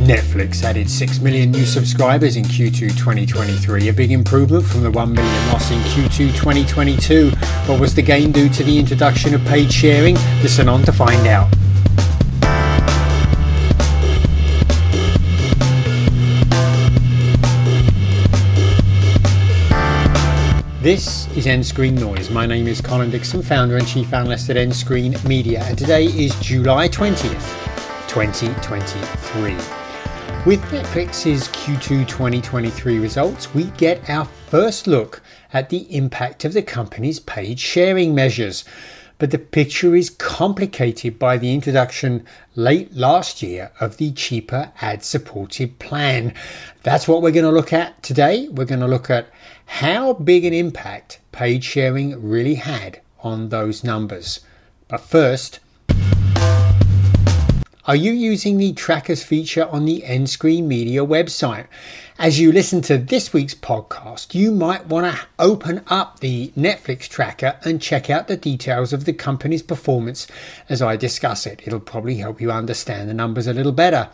Netflix added 6 million new subscribers in Q2 2023, a big improvement from the 1 million loss in Q2 2022. What was the gain due to the introduction of paid sharing? Listen on to find out. This is nScreenNoise. My name is Colin Dixon, founder and chief analyst at nScreenMedia, and today is July 20th, 2023. With Netflix's Q2 2023 results, we get our first look at the impact of the company's paid sharing measures. But the picture is complicated by the introduction late last year of the cheaper ad supported plan. That's what we're going to look at today. We're going to look at how big an impact paid sharing really had on those numbers. But first, are you using the trackers feature on the nScreenMedia website? As you listen to this week's podcast, you might want to open up the Netflix tracker and check out the details of the company's performance as I discuss it. It'll probably help you understand the numbers a little better.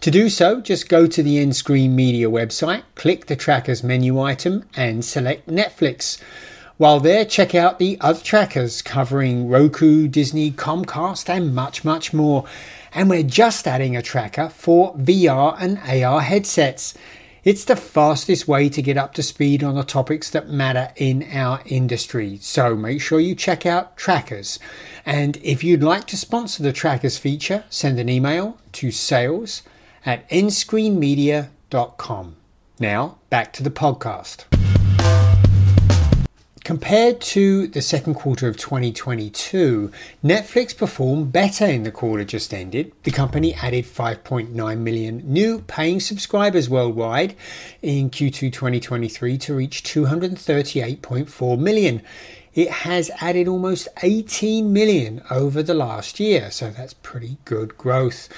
To do so, just go to the nScreenMedia website, click the trackers menu item, and select Netflix. While there, check out the other trackers covering Roku, Disney, Comcast, and much, much more and we're just adding a tracker for VR and AR headsets. It's the fastest way to get up to speed on the topics that matter in our industry. So make sure you check out Trackers. And if you'd like to sponsor the Trackers feature, send an email to sales at nscreenmedia.com. Now, back to the podcast. Compared to the second quarter of 2022, Netflix performed better in the quarter just ended. The company added 5.9 million new paying subscribers worldwide in Q2 2023 to reach 238.4 million. It has added almost 18 million over the last year, so that's pretty good growth.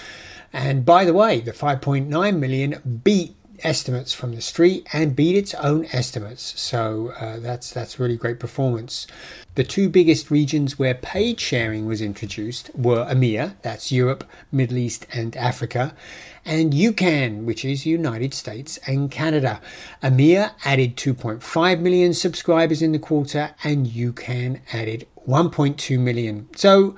And by the way, the 5.9 million beat estimates from the street and beat its own estimates. So uh, that's that's really great performance. The two biggest regions where paid sharing was introduced were EMEA, that's Europe, Middle East, and Africa, and UCAN, which is United States and Canada. EMEA added 2.5 million subscribers in the quarter, and UCAN added 1.2 million. So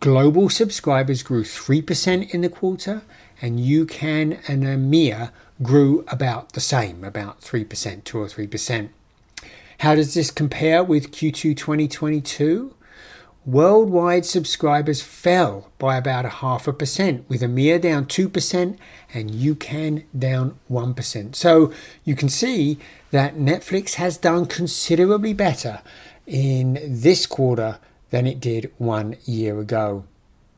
global subscribers grew 3% in the quarter, and UCAN and EMEA grew about the same, about 3%, 2 or 3%. How does this compare with Q2 2022? Worldwide subscribers fell by about a half a percent, with EMEA down 2% and UCAN down 1%. So you can see that Netflix has done considerably better in this quarter than it did one year ago.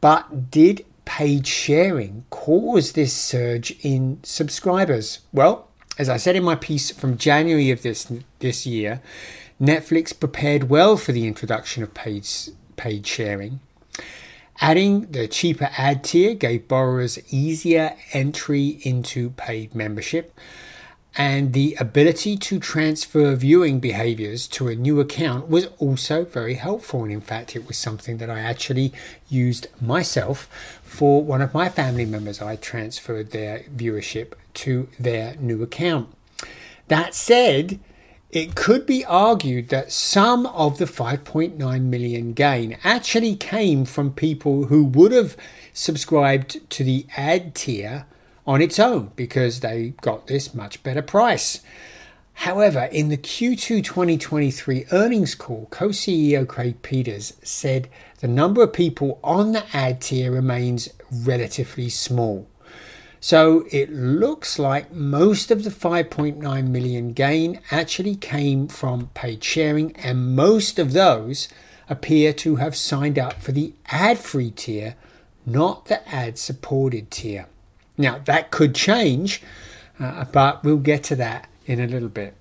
But did paid sharing caused this surge in subscribers? Well, as I said in my piece from January of this this year, Netflix prepared well for the introduction of paid paid sharing. Adding the cheaper ad tier gave borrowers easier entry into paid membership and the ability to transfer viewing behaviors to a new account was also very helpful. And in fact, it was something that I actually used myself for one of my family members. I transferred their viewership to their new account. That said, it could be argued that some of the 5.9 million gain actually came from people who would have subscribed to the ad tier on its own because they got this much better price. However, in the Q2 2023 earnings call, co CEO Greg Peters said the number of people on the ad tier remains relatively small. So it looks like most of the 5.9 million gain actually came from paid sharing, and most of those appear to have signed up for the ad free tier, not the ad supported tier. Now, that could change, uh, but we'll get to that in a little bit.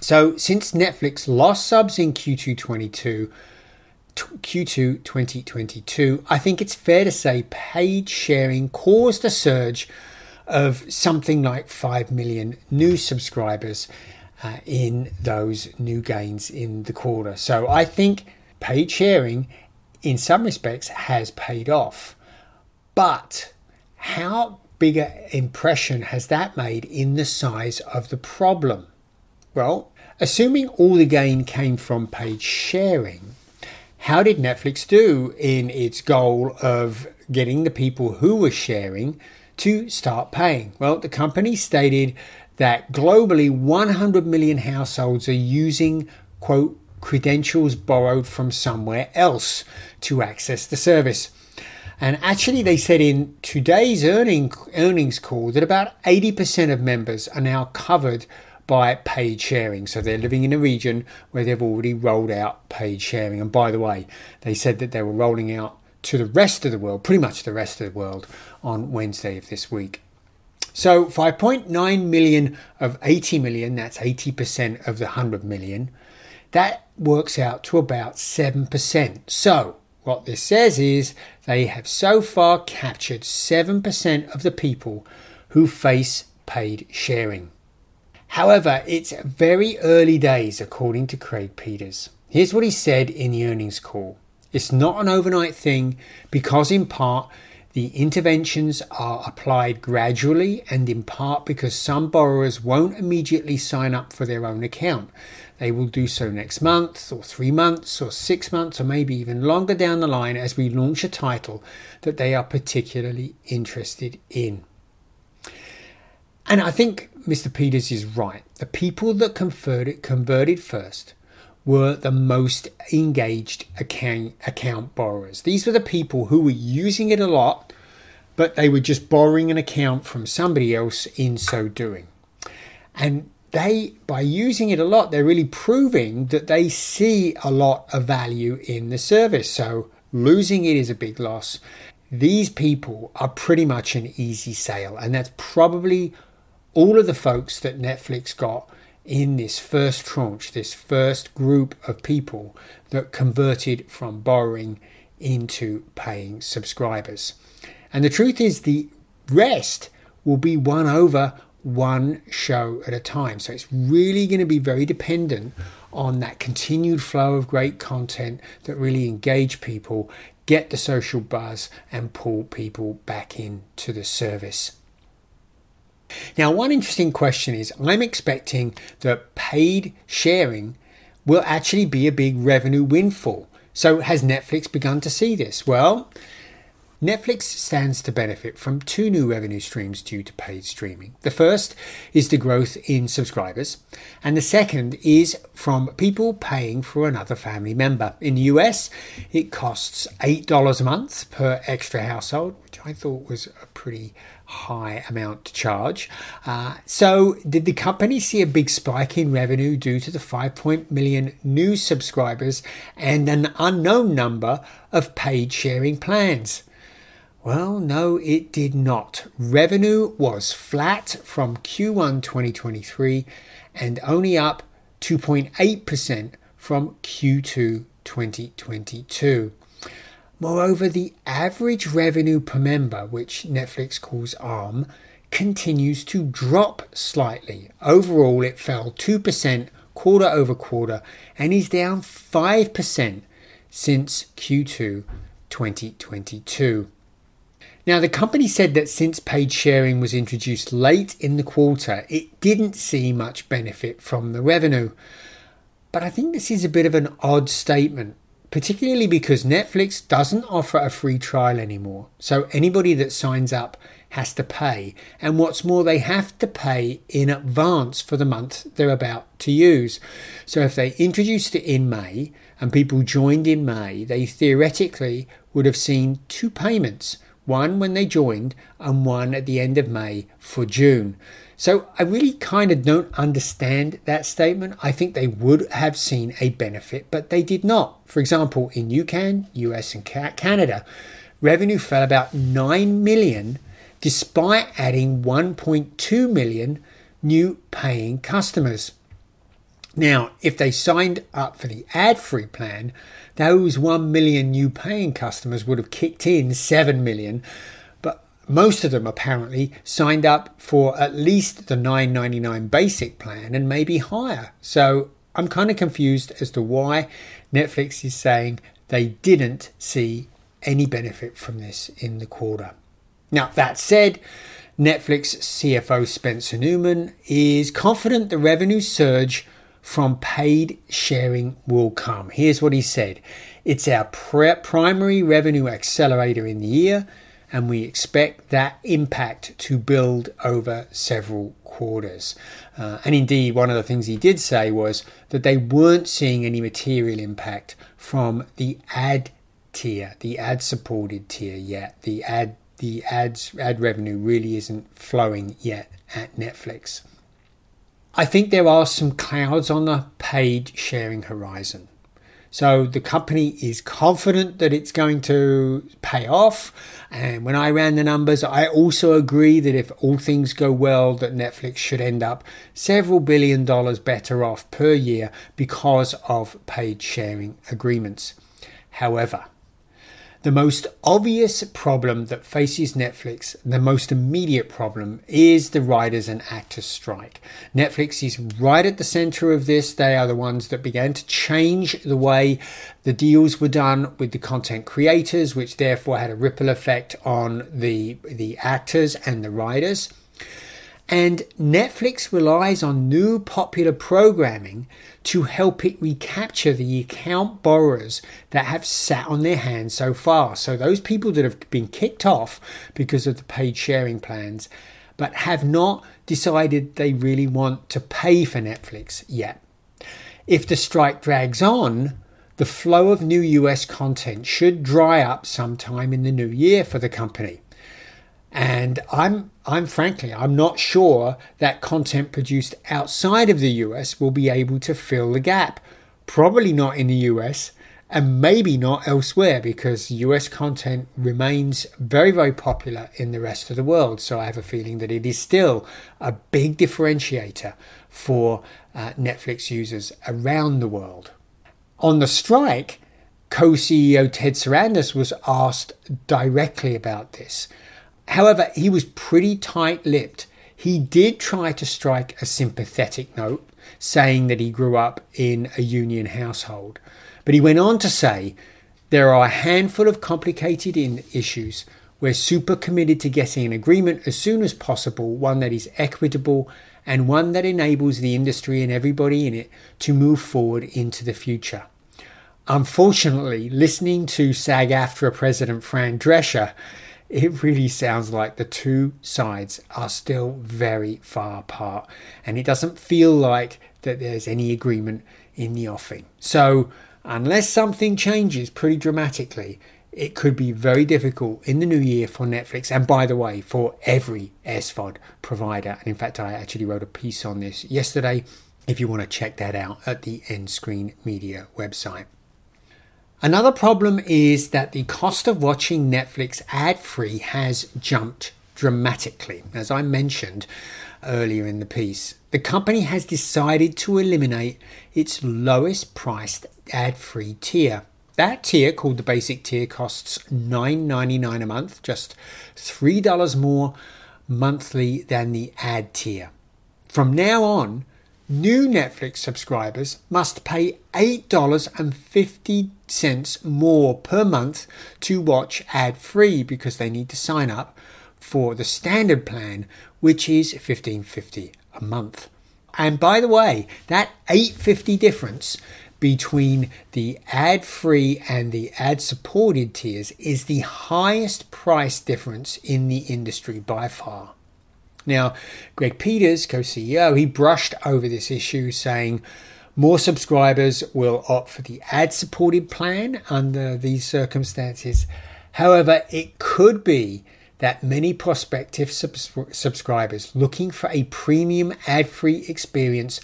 So, since Netflix lost subs in Q2 22, Q2 2022, I think it's fair to say paid sharing caused a surge of something like 5 million new subscribers uh, in those new gains in the quarter. So I think paid sharing, in some respects, has paid off. But how bigger impression has that made in the size of the problem? Well, assuming all the gain came from paid sharing, how did Netflix do in its goal of getting the people who were sharing to start paying? Well, the company stated that globally 100 million households are using, quote, credentials borrowed from somewhere else to access the service. And actually, they said in today's earning, earnings call that about 80% of members are now covered by paid sharing. So they're living in a region where they've already rolled out paid sharing. And by the way, they said that they were rolling out to the rest of the world, pretty much the rest of the world, on Wednesday of this week. So 5.9 million of 80 million, that's 80% of the 100 million, that works out to about 7%. So what this says is they have so far captured 7% of the people who face paid sharing. However, it's very early days, according to Greg Peters. Here's what he said in the earnings call It's not an overnight thing because, in part, the interventions are applied gradually and in part because some borrowers won't immediately sign up for their own account. They will do so next month, or three months, or six months, or maybe even longer down the line as we launch a title that they are particularly interested in. And I think Mr. Peters is right. The people that converted, converted first were the most engaged account, account borrowers. These were the people who were using it a lot, but they were just borrowing an account from somebody else in so doing. And they, by using it a lot, they're really proving that they see a lot of value in the service. So losing it is a big loss. These people are pretty much an easy sale, and that's probably all of the folks that Netflix got in this first tranche, this first group of people that converted from borrowing into paying subscribers. And the truth is, the rest will be won over one show at a time. So it's really going to be very dependent on that continued flow of great content that really engage people, get the social buzz, and pull people back into the service. Now, one interesting question is I'm expecting that paid sharing will actually be a big revenue windfall. So, has Netflix begun to see this? Well, Netflix stands to benefit from two new revenue streams due to paid streaming. The first is the growth in subscribers, and the second is from people paying for another family member. In the US, it costs $8 a month per extra household, which I thought was a pretty high amount to charge. Uh, so, did the company see a big spike in revenue due to the 5 million new subscribers and an unknown number of paid sharing plans? Well, no, it did not. Revenue was flat from Q1 2023 and only up 2.8% from Q2 2022. Moreover, the average revenue per member, which Netflix calls ARM, continues to drop slightly. Overall, it fell 2% quarter over quarter and is down 5% since Q2 2022. Now, the company said that since paid sharing was introduced late in the quarter, it didn't see much benefit from the revenue. But I think this is a bit of an odd statement, particularly because Netflix doesn't offer a free trial anymore. So anybody that signs up has to pay. And what's more, they have to pay in advance for the month they're about to use. So if they introduced it in May and people joined in May, they theoretically would have seen two payments one when they joined and one at the end of May for June. So I really kind of don't understand that statement. I think they would have seen a benefit, but they did not. For example, in UCAN, US and Canada, revenue fell about 9 million despite adding 1.2 million new paying customers. Now, if they signed up for the ad free plan, those 1 million new paying customers would have kicked in 7 million. But most of them apparently signed up for at least the 9.99 basic plan and maybe higher. So I'm kind of confused as to why Netflix is saying they didn't see any benefit from this in the quarter. Now, that said, Netflix CFO Spencer Neumann is confident the revenue surge from paid sharing will come. Here's what he said It's our primary revenue accelerator in the year, and we expect that impact to build over several quarters. Uh, and indeed, one of the things he did say was that they weren't seeing any material impact from the ad tier, the ad supported tier yet. The ad the ads ad revenue really isn't flowing yet at Netflix. I think there are some clouds on the paid sharing horizon. So the company is confident that it's going to pay off. And when I ran the numbers, I also agree that if all things go well, that Netflix should end up several billion dollars better off per year because of paid sharing agreements. However, the most obvious problem that faces Netflix, the most immediate problem, is the writers and actors strike. Netflix is right at the center of this. They are the ones that began to change the way the deals were done with the content creators, which therefore had a ripple effect on the, the actors and the writers. And Netflix relies on new popular programming to help it recapture the account borrowers that have sat on their hands so far. So, those people that have been kicked off because of the paid sharing plans, but have not decided they really want to pay for Netflix yet. If the strike drags on, the flow of new US content should dry up sometime in the new year for the company. And I'm I'm frankly I'm not sure that content produced outside of the US will be able to fill the gap. Probably not in the US and maybe not elsewhere because US content remains very very popular in the rest of the world. So I have a feeling that it is still a big differentiator for uh, Netflix users around the world. On the strike, co-CEO Ted Sarandos was asked directly about this. However, he was pretty tight lipped. He did try to strike a sympathetic note, saying that he grew up in a union household. But he went on to say there are a handful of complicated issues. We're super committed to getting an agreement as soon as possible, one that is equitable and one that enables the industry and everybody in it to move forward into the future. Unfortunately, listening to SAG AFTRA President Fran Drescher, it really sounds like the two sides are still very far apart and it doesn't feel like that there's any agreement in the offing. So, unless something changes pretty dramatically, it could be very difficult in the new year for Netflix and by the way for every SVOD provider. And in fact, I actually wrote a piece on this yesterday if you want to check that out at the End Screen Media website. Another problem is that the cost of watching Netflix ad free has jumped dramatically. As I mentioned earlier in the piece, the company has decided to eliminate its lowest priced ad free tier. That tier, called the basic tier, costs $9.99 a month, just $3 more monthly than the ad tier. From now on, New Netflix subscribers must pay $8.50 more per month to watch ad free because they need to sign up for the standard plan, which is $15.50 a month. And by the way, that $8.50 difference between the ad free and the ad supported tiers is the highest price difference in the industry by far. Now, Greg Peters, co CEO, he brushed over this issue saying more subscribers will opt for the ad supported plan under these circumstances. However, it could be that many prospective subs- subscribers looking for a premium ad free experience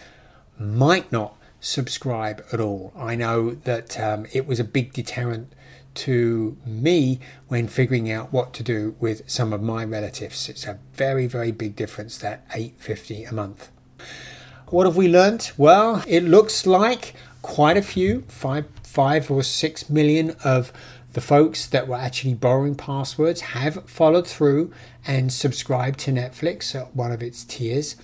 might not subscribe at all. I know that um, it was a big deterrent to me when figuring out what to do with some of my relatives. It's a very, very big difference that 850 a month. What have we learnt? Well, it looks like quite a few, five, five or six million of the folks that were actually borrowing passwords have followed through and subscribed to Netflix at one of its tiers.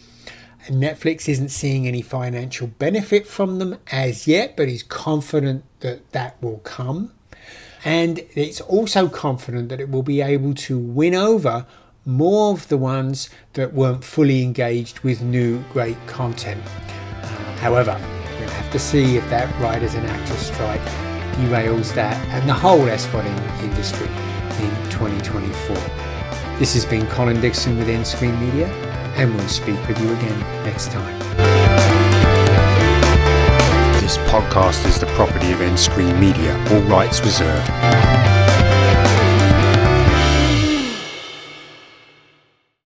And Netflix isn't seeing any financial benefit from them as yet, but is confident that that will come and it's also confident that it will be able to win over more of the ones that weren't fully engaged with new great content. However, we'll have to see if that writers and actors strike derails that and the whole SVOD industry in 2024. This has been Colin Dixon with nScreenMedia, and we'll speak with you again next time. This podcast is the property of nScreenMedia, all rights reserved.